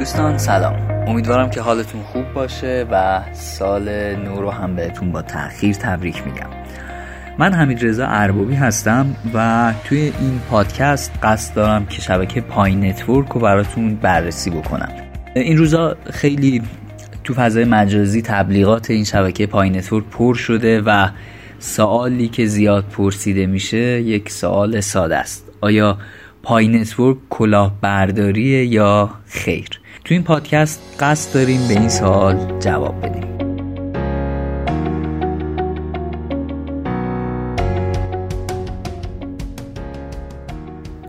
دوستان سلام. امیدوارم که حالتون خوب باشه و سال نو رو هم بهتون با تاخیر تبریک میگم. من حمید رضا اربابی هستم و توی این پادکست قصد دارم که شبکه Pi Network رو براتون بررسی بکنم. این روزا خیلی تو فضای مجازی تبلیغات این شبکه Pi Network پر شده و سوالی که زیاد پرسیده میشه یک سوال ساده است. آیا Pi Network کلاهبرداریه یا خیر؟ تو این پادکست قصد داریم به این سوال جواب بدیم.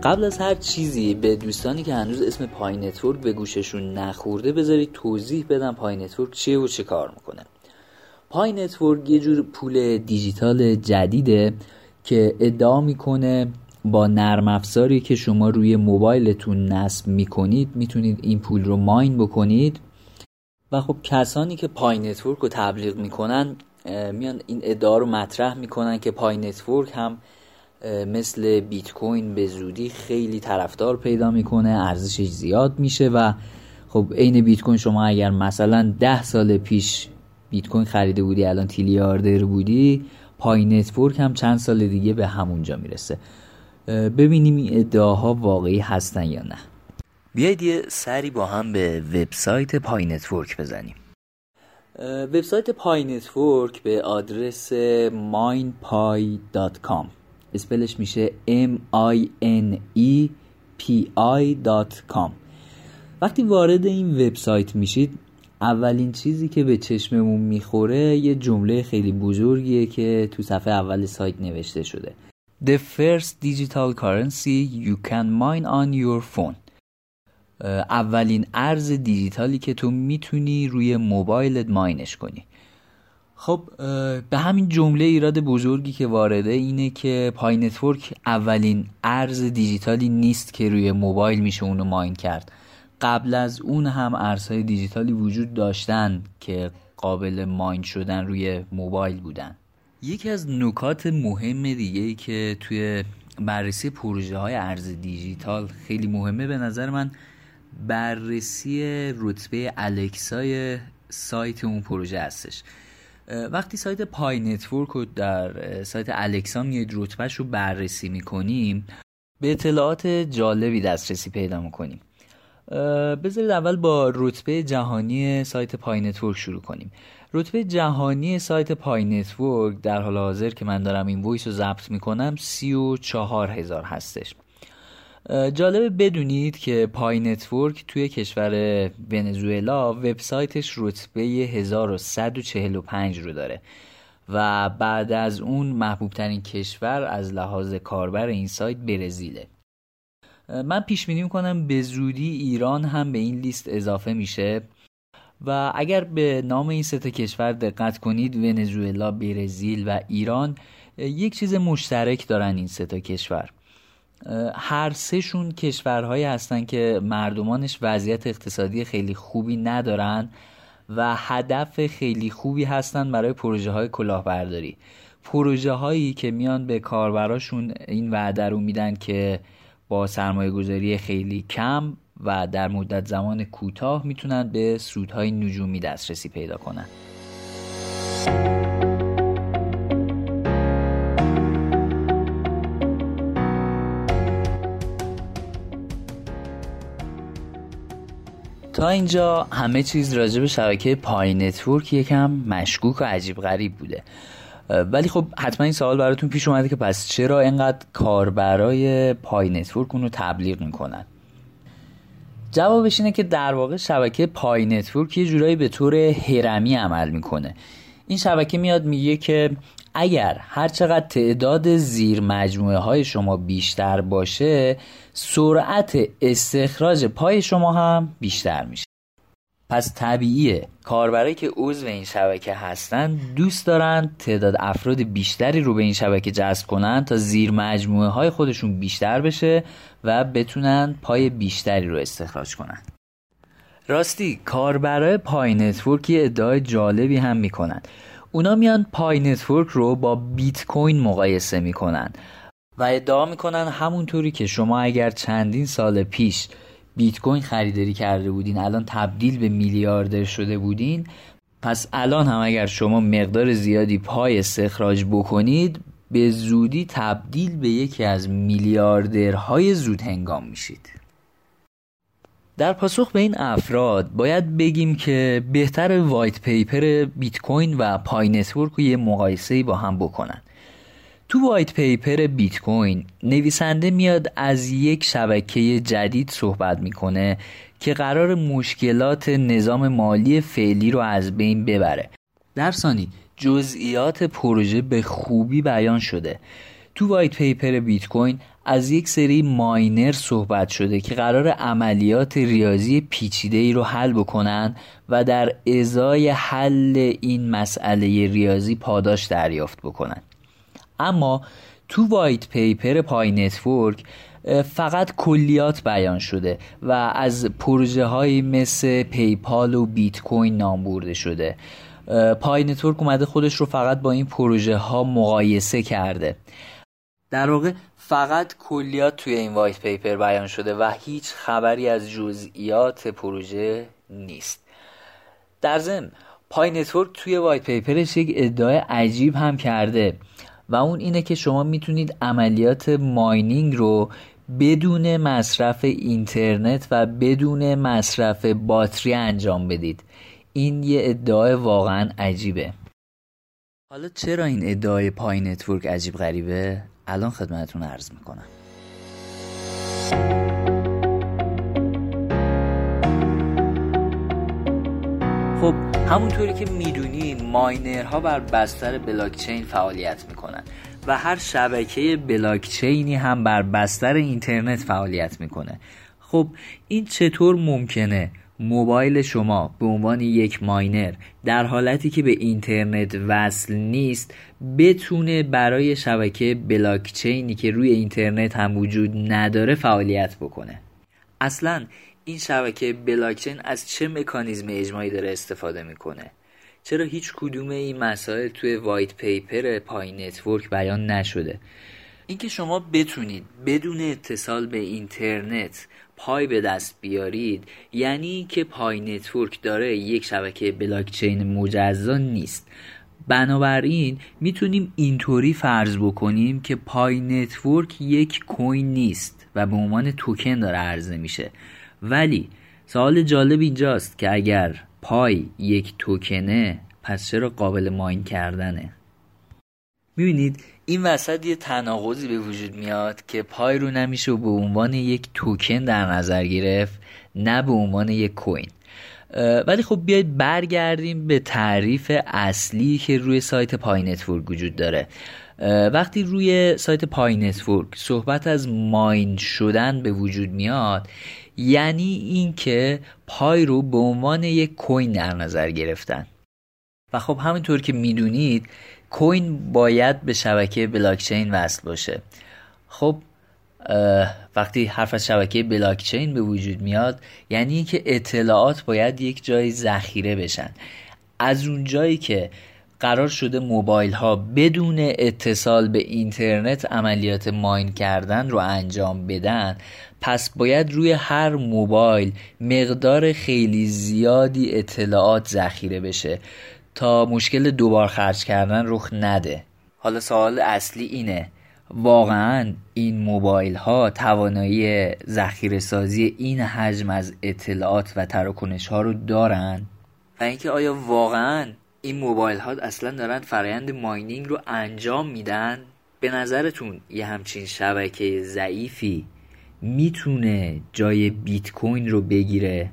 قبل از هر چیزی به دوستانی که هنوز اسم Pi Network به گوششون نخورده بذارید توضیح بدم Pi Network چیه و چه کار می‌کنه. Pi Network یه جور پول دیجیتال جدیده که ادعا می‌کنه با نرم افزاری که شما روی موبایلتون نصب می‌کنید می‌تونید این پول رو mine بکنید. و خب کسانی که Pi Network رو تبلیغ می‌کنن میان این ادعا رو مطرح می‌کنن که Pi Network هم مثل بیت کوین به زودی خیلی طرفدار پیدا می‌کنه ارزشش زیاد میشه و خب عین بیت کوین شما اگر مثلا ده سال پیش بیت کوین خریده بودی الان میلیاردر بودی Pi Network هم چند سال دیگه به همونجا می‌رسه. ببینیم این ادعاها واقعی هستن یا نه. بیایید یه سری با هم به وبسایت Pi Network بزنیم. وبسایت Pi Network به آدرس minepi.com spell اش میشه m i n e p i.com وقتی وارد این وبسایت میشید اولین چیزی که به چشممون می‌خوره یه جمله خیلی بزرگیه که تو صفحه اول سایت نوشته شده. The first digital currency you can mine on your phone. اولین ارز دیجیتالی که تو می‌تونی روی موبایلت mine اش کنی. خب به همین جمله ایراد بزرگی که وارده اینه که Pi Network اولین ارز دیجیتالی نیست که روی موبایل میشه اونو mine کرد. قبل از اون هم ارزهای دیجیتالی وجود داشتن که قابل mine شدن روی موبایل بودن. یکی از نکات مهم دیگه ای که توی بررسی پروژه های ارز دیجیتال خیلی مهمه به نظر من بررسی رتبه Alexa ی سایت اون پروژه هستش. وقتی سایت Pi Network رو در سایت Alexa میاد رتبهش رو بررسی می‌کنیم به اطلاعات جالبی دسترسی پیدا می‌کنیم. بذارید اول با رتبه جهانی سایت Pi Network شروع کنیم. رتبه جهانی سایت Pi Network در حال حاضر که من دارم این voice رو ضبط می‌کنم سی و چهار هزار هستش. جالبه بدونید که Pi Network توی کشور ونزوئلا وبسایتش رتبه 1145 رو داره و بعد از اون محبوب ترین کشور از لحاظ کاربر این سایت برزیله. من پیش بینی می‌کنم به زودی ایران هم به این لیست اضافه میشه. و اگر به نام این سه کشور دقت کنید ونزوئلا، برزیل و ایران یک چیز مشترک دارن این سه کشور. هر سهشون کشورهایی هستن که مردمانش وضعیت اقتصادی خیلی خوبی ندارن و هدف خیلی خوبی هستن برای پروژه های کلاهبرداری. پروژه هایی که میان به کاربراشون این وعده رو میدن که با سرمایه گذاری خیلی کم و در مدت زمان کوتاه می‌تونن به سودهای نجومی دسترسی پیدا کنن. تا اینجا همه چیز راجع به شبکه پای نتورک یکم مشکوک و عجیب غریب بوده. ولی خب حتما این سوال براتون پیش اومده که پس چرا اینقدر کاربرای Pi Network اونو تبلیغ می‌کنن؟ جوابش اینه که در واقع شبکه Pi Network یه جورایی به طور هرمی عمل می‌کنه. این شبکه میاد میگه که اگر هر چقدر تعداد زیر مجموعه های شما بیشتر باشه سرعت استخراج Pi شما هم بیشتر میشه. پس طبیعیه. کاربرایی که عضو این شبکه هستن دوست دارن تعداد افراد بیشتری رو به این شبکه جذب کنن تا زیر مجموعه های خودشون بیشتر بشه و بتونن Pi بیشتری رو استخراج کنن. راستی کاربرای Pi Network ادعای جالبی هم می‌کنن. اونا میان Pi Network رو با بیت کوین مقایسه می‌کنن و ادعا می‌کنن همونطوری که شما اگر چندین سال پیش بیت کوین خریداری کرده بودین الان تبدیل به میلیاردر شده بودین. پس الان هم اگر شما مقدار زیادی Pi استخراج بکنید به زودی تبدیل به یکی از میلیاردرهای زود هنگام میشید. در پاسخ به این افراد باید بگیم که بهتره white paper بیت کوین و Pi Network رو یه مقایسه با هم بکنن. تو white paper بیت کوین نویسنده میاد از یک شبکه جدید صحبت می‌کنه که قراره مشکلات نظام مالی فعلی رو از بین ببره. در ثانی جزئیات پروژه به خوبی بیان شده. تو white paper بیت کوین از یک سری miner صحبت شده که قراره عملیات ریاضی پیچیده ای رو حل بکنن و در ازای حل این مسئله ریاضی پاداش دریافت بکنن. اما تو white paper Pi Network فقط کلیات بیان شده و از پروژه های مثل PayPal و بیت کوین نام برده شده. Pi Network اومده خودش رو فقط با این پروژه ها مقایسه کرده. در واقع فقط کلیات توی این white paper بیان شده و هیچ خبری از جزئیات پروژه نیست. در ضمن Pi Network توی white paper ش یک ادعای عجیب هم کرده. و اون اینه که شما می‌تونید عملیات mining رو بدون مصرف اینترنت و بدون مصرف باتری انجام بدید. این یه ادعای واقعا عجیبه. حالا چرا این ادعای پای نتورک عجیب غریبه؟ الان خدمتتون عرض می‌کنم. همونطوری که می‌دونی ماینرها بر بستر بلاکچین فعالیت می‌کنن و هر شبکه بلاکچینی هم بر بستر اینترنت فعالیت می‌کنه. خب این چطور ممکنه موبایل شما به عنوان یک miner در حالتی که به اینترنت وصل نیست بتونه برای شبکه بلاکچینی که روی اینترنت هم وجود نداره فعالیت بکنه؟ اصلا این شبکه بلاکچین از چه مکانیزم اجماعی داره استفاده می‌کنه؟ چرا هیچ کدوم این مسائل توی white paper Pi Network بیان نشده؟ اینکه شما بتونید بدون اتصال به اینترنت Pi به دست بیارید یعنی که Pi Network دارای یک شبکه بلاکچین مجزا نیست. بنابراین می‌تونیم اینطوری فرض بکنیم که Pi Network یک کوین نیست و به عنوان توکن داره عرضه میشه. ولی سوال جالب اینجاست که اگر Pi یک توکنه پس چرا قابل mine کردنه؟ می‌بینید این وسط یه تناقضی به وجود میاد که Pi رو نه میشه به عنوان یک توکن در نظر گرفت نه به عنوان یک کوین. ولی خب بیاید برگردیم به تعریف اصلی که روی سایت Pi Network وجود داره. وقتی روی سایت Pi Network صحبت از mine شدن به وجود میاد یعنی اینکه Pi رو به عنوان یک کوین در نظر گرفتن. و خب همینطور که می‌دونید کوین باید به شبکه بلاکچین وصل باشه. خب وقتی حرف از شبکه بلاکچین به وجود میاد یعنی که اطلاعات باید یک جای ذخیره بشن. از اون جایی که قرار شده موبایل ها بدون اتصال به اینترنت عملیات ماین کردن رو انجام بدن پس باید روی هر موبایل مقدار خیلی زیادی اطلاعات ذخیره بشه تا مشکل دوبار خرج کردن رخ نده. حالا سوال اصلی اینه واقعا این موبایل ها توانایی ذخیره سازی این حجم از اطلاعات و تراکنش ها رو دارن؟ و اینکه آیا واقعا این موبایل ها اصلا دارن فرایند ماینینگ رو انجام میدن؟ به نظرتون یه همچین شبکه ضعیفی می‌تونه جای بیت کوین رو بگیره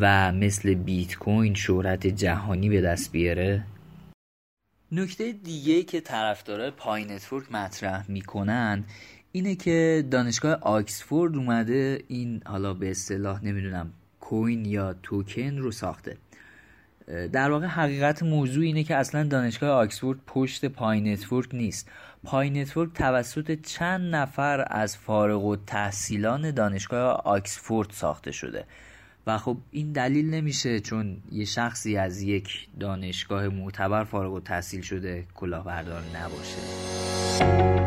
و مثل بیت کوین شهرت جهانی به دست بیاره؟ نکته دیگه که طرفدارای Pi Network مطرح می‌کنن اینه که دانشگاه آکسفورد اومده این حالا به اصطلاح نمی‌دونم کوین یا توکن رو ساخته. در واقع حقیقت موضوع اینه که اصلا دانشگاه آکسفورد پشت Pi Network نیست. پای نتورک توسط چند نفر از فارغ و تحصیلان دانشگاه آکسفورد ساخته شده. و خب این دلیل نمیشه چون یه شخصی از یک دانشگاه معتبر فارغ و تحصیل شده کلاهبردار نباشه.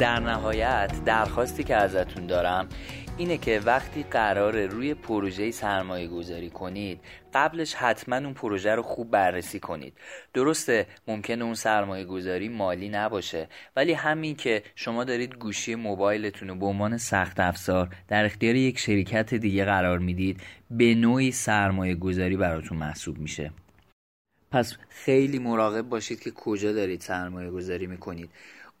در نهایت درخواستی که ازتون دارم اینه که وقتی قرار روی پروژه سرمایه گذاری کنید قبلش حتما اون پروژه رو خوب بررسی کنید. درسته ممکنه اون سرمایه گذاری مالی نباشه ولی همین که شما دارید گوشی موبایلتون رو به عنوان سخت افزار در اختیار یک شرکت دیگه قرار می‌دید به نوعی سرمایه گذاری براتون محسوب میشه. پس خیلی مراقب باشید که کجا دارید سرمایه گذاری می‌کنید.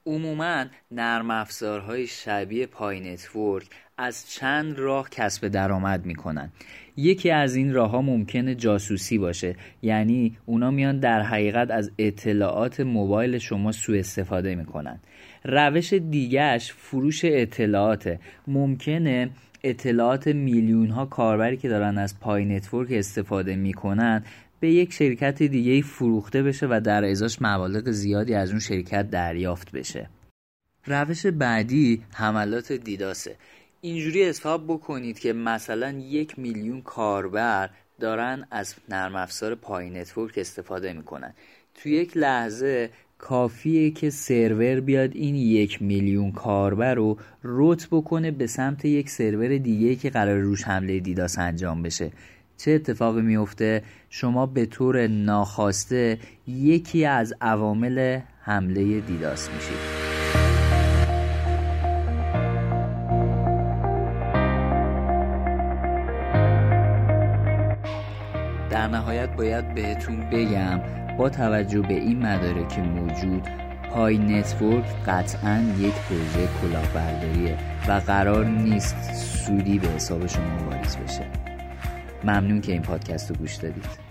عموما نرم افزارهای شبیه Pi Network از چند راه کسب درآمد می‌کنن. یکی از این راه ها ممکنه جاسوسی باشه. یعنی اونا میان در حقیقت از اطلاعات موبایل شما سوء استفاده می‌کنن. روش دیگه‌ش فروش اطلاعاته. ممکنه اطلاعات میلیون ها کاربری که دارن از Pi Network استفاده می‌کنن به یک شرکت دیگه فروخته بشه و در ازاش مبالغ زیادی از اون شرکت دریافت بشه. روش بعدی حملات DDoS ه. اینجوری حساب بکنید که مثلا یک میلیون کاربر دارن از نرم افزار Pi Network استفاده می‌کنن. تو یک لحظه کافیه که سرور بیاد این یک میلیون کاربر رو route بکنه به سمت یک سرور دیگه که قراره روش حمله DDoS انجام بشه. چه اتفاقی میفته شما به طور ناخواسته یکی از عوامل حمله دیداس میشید. در نهایت باید بهتون بگم با توجه به این مدارک موجود پای نتورک قطعا یک پروژه کلاهبرداریه و قرار نیست سودی به حساب شما واریز بشه. ممنون که این پادکست رو گوش دادید.